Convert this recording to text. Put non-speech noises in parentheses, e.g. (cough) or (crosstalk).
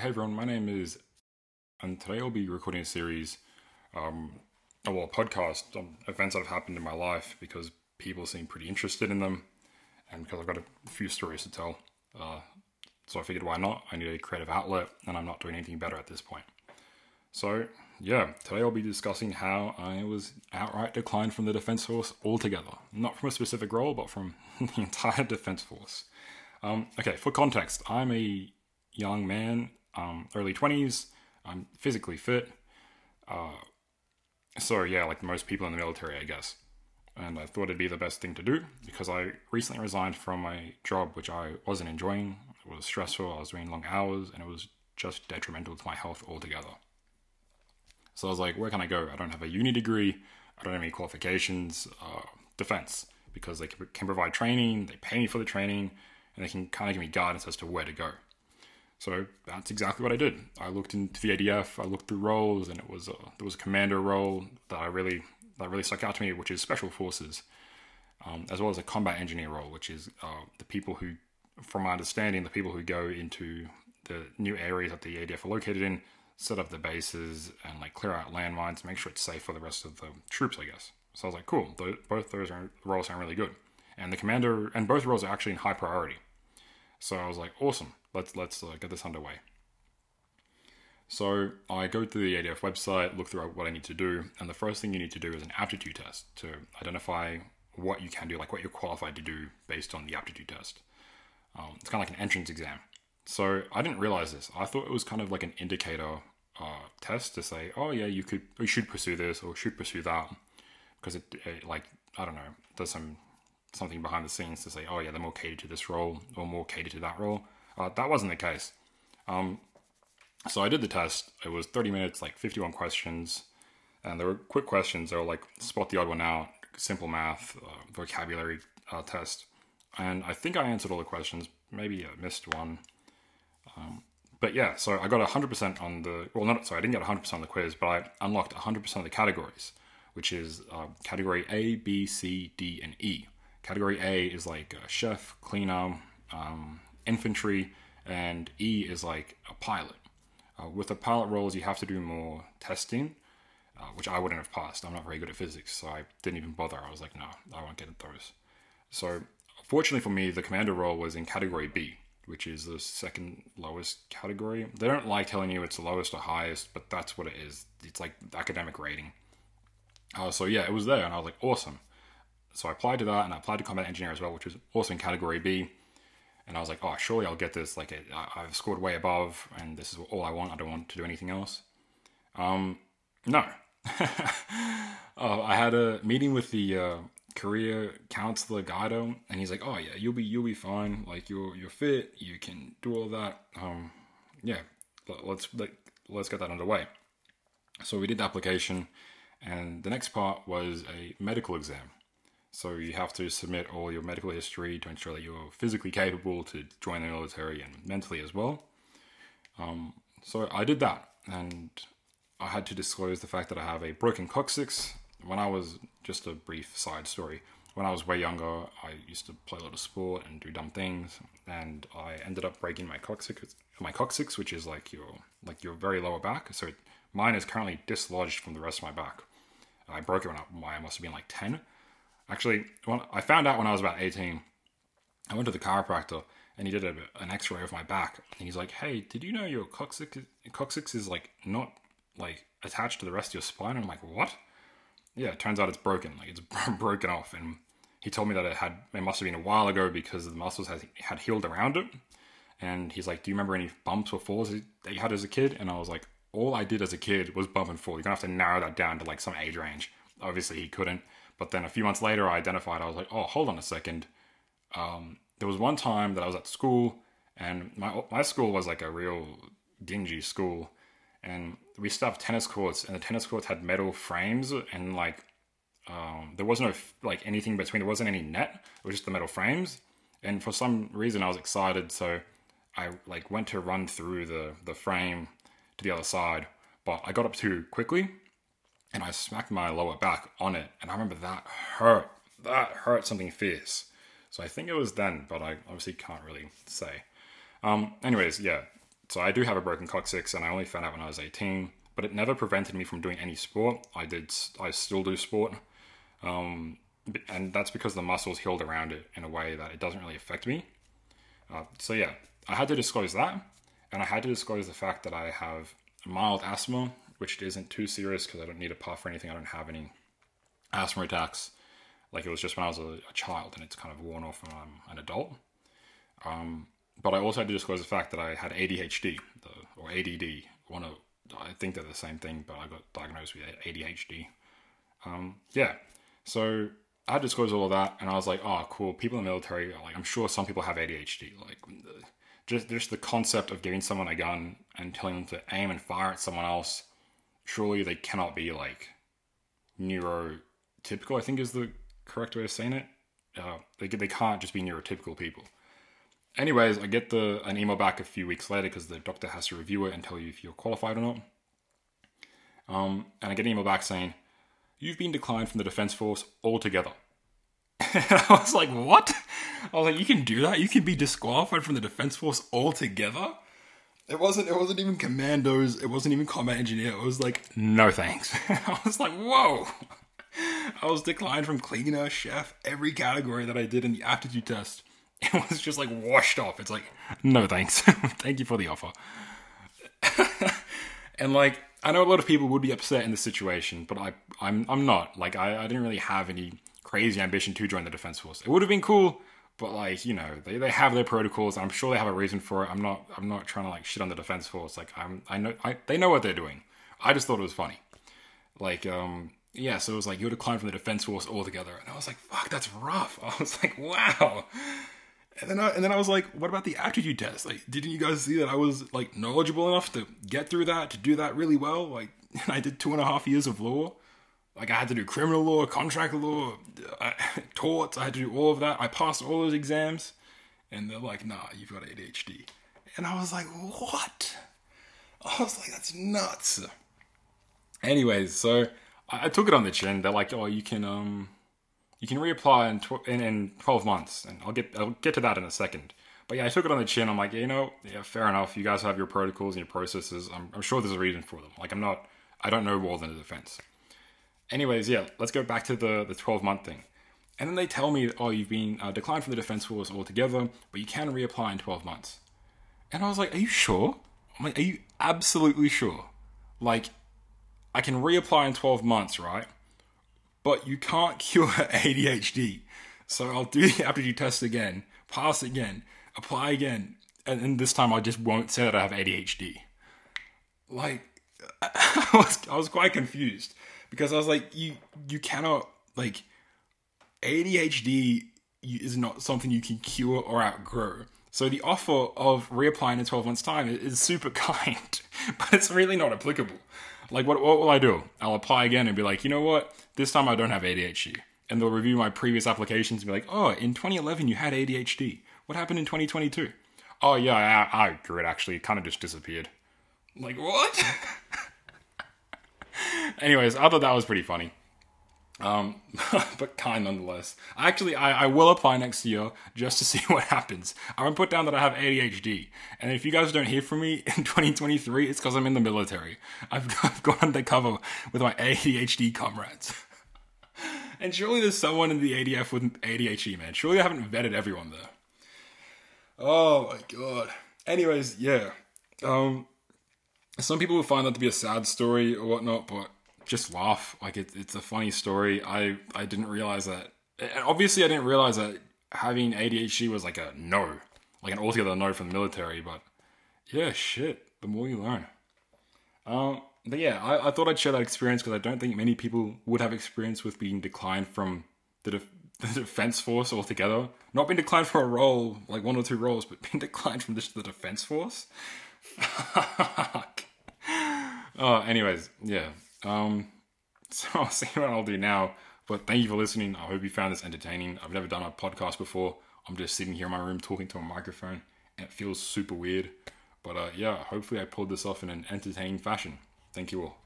Hey everyone, my name is, and today I'll be recording a series, um, oh, well, a podcast on events that have happened in my life because people seem pretty interested in them, and because I've got a few stories to tell. Uh, so I figured, why not? I need a creative outlet, and I'm not doing anything better at this point. So yeah, today I'll be discussing how I was outright declined from the Defense Force altogether. Not from a specific role, but from (laughs) the entire Defense Force. Um, okay, for context, I'm a young man, um, early 20s. I'm physically fit. Uh, so, yeah, like most people in the military, I guess. And I thought it'd be the best thing to do because I recently resigned from a job which I wasn't enjoying. It was stressful, I was doing long hours, and it was just detrimental to my health altogether. So I was like, where can I go? I don't have a uni degree. I don't have any qualifications. Uh, defense, because they can provide training, they pay me for the training, and they can kind of give me guidance as to where to go. So that's exactly what I did. I looked into the ADF, I looked through roles, and it was a, there was a commando role that I really that really stuck out to me, which is special forces, um, as well as a combat engineer role, which is uh, the people who, from my understanding, the people who go into the new areas that the ADF are located in set up the bases and like clear out landmines, make sure it's safe for the rest of the troops, I guess. So I was like, cool, both those roles sound really good. And the commando and both roles are actually in high priority. So I was like, awesome, let's let's uh, get this underway. So I go to the ADF website, look through what I need to do, and the first thing you need to do is an aptitude test to identify what you can do, like what you're qualified to do based on the aptitude test. Um, it's kind of like an entrance exam. So I didn't realize this. I thought it was kind of like an indicator uh, test to say, oh yeah, you could, you should pursue this or should pursue that, because it, it, like I don't know, does some something behind the scenes to say, oh yeah, they're more catered to this role or more catered to that role. Uh, that wasn't the case. Um, so I did the test. It was 30 minutes, like 51 questions, and there were quick questions. They were like spot the odd one out, simple math, uh, vocabulary uh, test, and I think I answered all the questions. Maybe I missed one. Um, but yeah, so I got 100% on the, well, not, sorry, I didn't get 100% on the quiz, but I unlocked 100% of the categories, which is uh, category A, B, C, D, and E. Category A is like a chef, cleaner, um, infantry, and E is like a pilot. Uh, with the pilot roles, you have to do more testing, uh, which I wouldn't have passed. I'm not very good at physics, so I didn't even bother. I was like, no, I won't get those. So, fortunately for me, the commando role was in category B, which is the second lowest category. They don't like telling you it's the lowest or highest, but that's what it is. It's like academic rating. Uh, so yeah, it was there, and I was like, awesome. So I applied to that, and I applied to combat engineer as well, which was also in category B. And I was like, oh, surely I'll get this. Like, I've scored way above, and this is all I want. I don't want to do anything else. Um, no. (laughs) uh, I had a meeting with the uh, career counselor Guido, and he's like, "Oh yeah, you'll be you'll be fine. Like you're you're fit. You can do all that. Um, yeah, let's let, let's get that underway." So we did the application, and the next part was a medical exam. So you have to submit all your medical history to ensure that you're physically capable to join the military and mentally as well. Um, so I did that, and I had to disclose the fact that I have a broken coccyx when I was just a brief side story. When I was way younger, I used to play a lot of sport and do dumb things, and I ended up breaking my coccyx. My coccyx, which is like your like your very lower back. So mine is currently dislodged from the rest of my back. I broke it when I, I must have been like ten. Actually, when I found out when I was about eighteen. I went to the chiropractor and he did a, an X-ray of my back, and he's like, "Hey, did you know your coccyx coccyx is like not like attached to the rest of your spine?" And I'm like, "What?" yeah, it turns out it's broken. Like it's (laughs) broken off, and he told me that it had it must have been a while ago because the muscles had had healed around it. And he's like, "Do you remember any bumps or falls that you had as a kid?" And I was like, "All I did as a kid was bump and fall. You're gonna have to narrow that down to like some age range." Obviously, he couldn't. But then a few months later, I identified. I was like, "Oh, hold on a second. Um, there was one time that I was at school, and my my school was like a real dingy school, and we used have tennis courts, and the tennis courts had metal frames, and like um, there was no like anything between. There wasn't any net. It was just the metal frames. And for some reason, I was excited, so I like went to run through the the frame to the other side, but I got up too quickly, and I smacked my lower back on it, and I remember that hurt. That hurt something fierce. So I think it was then, but I obviously can't really say. Um, anyways, yeah, so I do have a broken coccyx, and I only found out when I was 18. But it never prevented me from doing any sport. I did. I still do sport, um, and that's because the muscles healed around it in a way that it doesn't really affect me. Uh, so yeah, I had to disclose that, and I had to disclose the fact that I have mild asthma, which isn't too serious because I don't need a puff or anything. I don't have any asthma attacks. Like it was just when I was a, a child, and it's kind of worn off when I'm an adult. Um, but I also had to disclose the fact that I had ADHD the, or ADD. One of I think they're the same thing, but I got diagnosed with ADHD. Um, yeah, so I had to disclose all of that, and I was like, oh, cool. People in the military, like I'm sure some people have ADHD. Like just just the concept of giving someone a gun and telling them to aim and fire at someone else. Surely they cannot be like neurotypical. I think is the correct way of saying it. Uh, they they can't just be neurotypical people. Anyways, I get the an email back a few weeks later because the doctor has to review it and tell you if you're qualified or not. Um, and I get an email back saying, You've been declined from the Defense Force altogether. and (laughs) I was like, What? I was like, You can do that? You can be disqualified from the Defense Force altogether? It wasn't it wasn't even commandos, it wasn't even combat engineer. It was like, no thanks. (laughs) I was like, whoa. I was declined from cleaner, chef, every category that I did in the aptitude test. it was just like washed off. It's like, no thanks. (laughs) Thank you for the offer. (laughs) and like, I know a lot of people would be upset in this situation, but I, I'm, I'm not. Like, I, I didn't really have any crazy ambition to join the defense force. It would have been cool, but like, you know, they, they have their protocols. I'm sure they have a reason for it. I'm not, I'm not trying to like shit on the defense force. Like, I'm, I know, I, they know what they're doing. I just thought it was funny. Like, um, yeah, so it was like you're declined from the defense force altogether, and I was like, "Fuck, that's rough." (laughs) I was like, "Wow." And then I and then I was like, what about the aptitude test? Like, didn't you guys see that I was like knowledgeable enough to get through that, to do that really well? Like, (laughs) I did two and a half years of law. Like, I had to do criminal law, contract law, I, (laughs) torts. I had to do all of that. I passed all those exams, and they're like, nah, you've got ADHD. And I was like, what? I was like, that's nuts. Anyways, so I, I took it on the chin. They're like, oh, you can um you can reapply in, tw- in, in 12 months, and I'll get I'll get to that in a second. But yeah, I took it on the chin. I'm like, you know, yeah, fair enough. You guys have your protocols and your processes. I'm, I'm sure there's a reason for them. Like, I'm not, I don't know more than the defense. Anyways, yeah, let's go back to the the 12 month thing. And then they tell me, oh, you've been uh, declined from the defense force altogether, but you can reapply in 12 months. And I was like, are you sure? I'm like, are you absolutely sure? Like, I can reapply in 12 months, right? but you can't (laughs) cure ADHD. So I'll do the aptitude test again, pass again, apply again, and then this time I just won't say that I have ADHD. Like, (laughs) I was, I was quite confused because I was like, you you cannot like ADHD is not something you can cure or outgrow. So the offer of reapplying in 12 months' time is super (laughs) kind, but it's really not applicable. Like, what, what will I do? I'll apply again and be like, you know what? This time I don't have ADHD. And they'll review my previous applications and be like, oh, in 2011 you had ADHD. What happened in 2022? Oh, yeah, I, I grew it actually. It kind of just disappeared. like, what? (laughs) (laughs) Anyways, I thought that was pretty funny. Um, (laughs) but kind nonetheless. Actually, I, I will apply next year just to (laughs) see what happens. I'm gonna put down that I have ADHD, and if you guys don't hear from me in 2023, it's because I'm in the military. I've, I've gone undercover with my ADHD comrades. and surely there's someone in the ADF with ADHD, man. Surely I haven't vetted everyone there. Oh my god. Anyways, yeah. Um, some people will find that to be a sad story or whatnot, but just laugh. Like it, it's a funny story. I I didn't realize that. Obviously, I didn't realize that having ADHD was like a no, like an altogether no from the military. But yeah, shit. The more you learn. Um, but yeah, I, I thought I'd share that experience because I don't think many people would have experience with being declined from the, def- (laughs) the defense force altogether. Not being declined for a role, like one or two roles, but being (laughs) declined from just the defense force. (laughs) Oh, anyways, yeah. Um, (laughs) so I'll see what I'll do now. But thank you for listening. I hope you found this entertaining. I've never done a podcast before. I'm just sitting here in my room talking to a microphone, and it feels super weird. But uh, yeah, hopefully I pulled this off in an entertaining fashion. Thank you all.